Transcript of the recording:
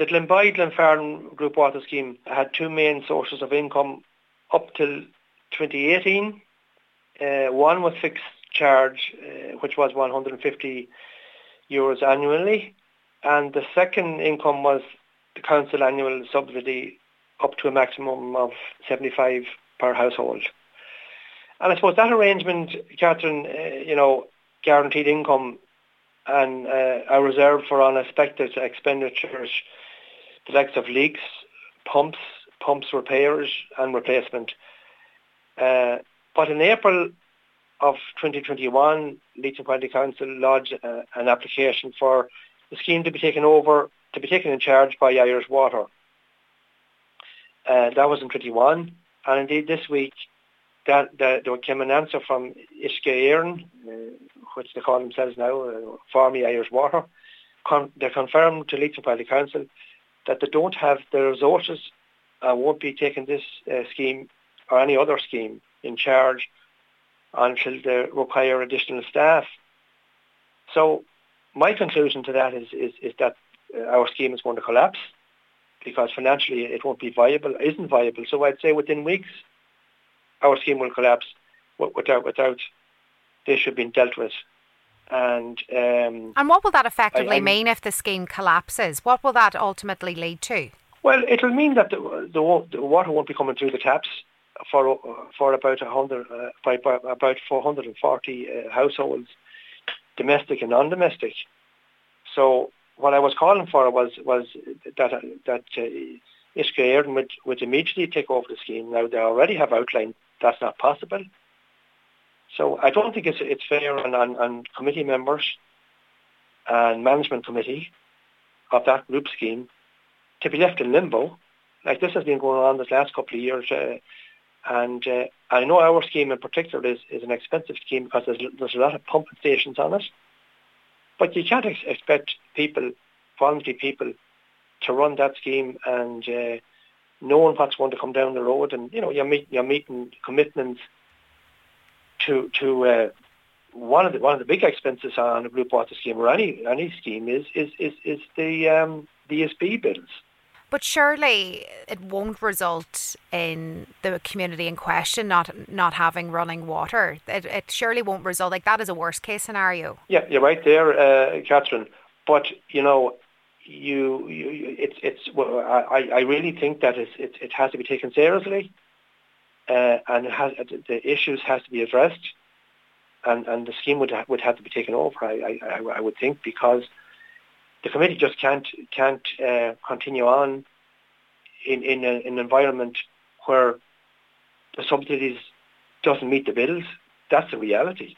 The Glenboy Glenfarne Group Water Scheme had two main sources of income up till 2018. Uh, one was fixed charge, uh, which was 150 euros annually, and the second income was the council annual subsidy up to a maximum of 75 per household. And I suppose that arrangement, Catherine, uh, you know, guaranteed income and uh, a reserve for unexpected expenditures, the likes of leaks, pumps, pumps repairs and replacement. Uh, but in April of 2021, Leitrim County Council lodged uh, an application for the scheme to be taken over, to be taken in charge by Irish Water. Uh, that was in 21, and indeed this week that, that there came an answer from Éireann, uh, which they call themselves now, uh, formerly Irish Water. Con- they confirmed to Leitrim Municipality Council that they don't have the resources and won't be taking this uh, scheme or any other scheme in charge until they require additional staff. So my conclusion to that is, is, is that uh, our scheme is going to collapse because financially it won't be viable, isn't viable. So I'd say within weeks our scheme will collapse without, without this should be dealt with. And um, and what will that effectively I, mean if the scheme collapses? What will that ultimately lead to? Well, it'll mean that the, the, the water won't be coming through the taps for for about hundred, uh, by, by about 440 uh, households, domestic and non-domestic. So what I was calling for was was that that uh, Uisce Éireann would, would immediately take over the scheme. Now they already have outlined that's not possible. So I don't think it's it's fair on, on, on committee members and management committee of that group scheme to be left in limbo. Like this has been going on this last couple of years. Uh, and uh, I know our scheme in particular is, is an expensive scheme because there's, there's a lot of pumping stations on it. But you can't ex- expect people, voluntary people, to run that scheme and uh, knowing what's going to come down the road. And, you know, you're, meet, you're meeting commitments to, to uh, one of the one of the big expenses on a blue water scheme or any any scheme is is is, is the um, the ESB bills. But surely it won't result in the community in question not not having running water. It, it surely won't result like that is a worst case scenario. Yeah, you're right there, uh, Catherine. But you know, you, you it's it's well, I I really think that it's, it it has to be taken seriously, uh, and has the issues has to be addressed, and and the scheme would ha- would have to be taken over. I I, I would think because the committee just can't can't uh, continue on in in a, an environment where the subsidies doesn't meet the bills. That's the reality.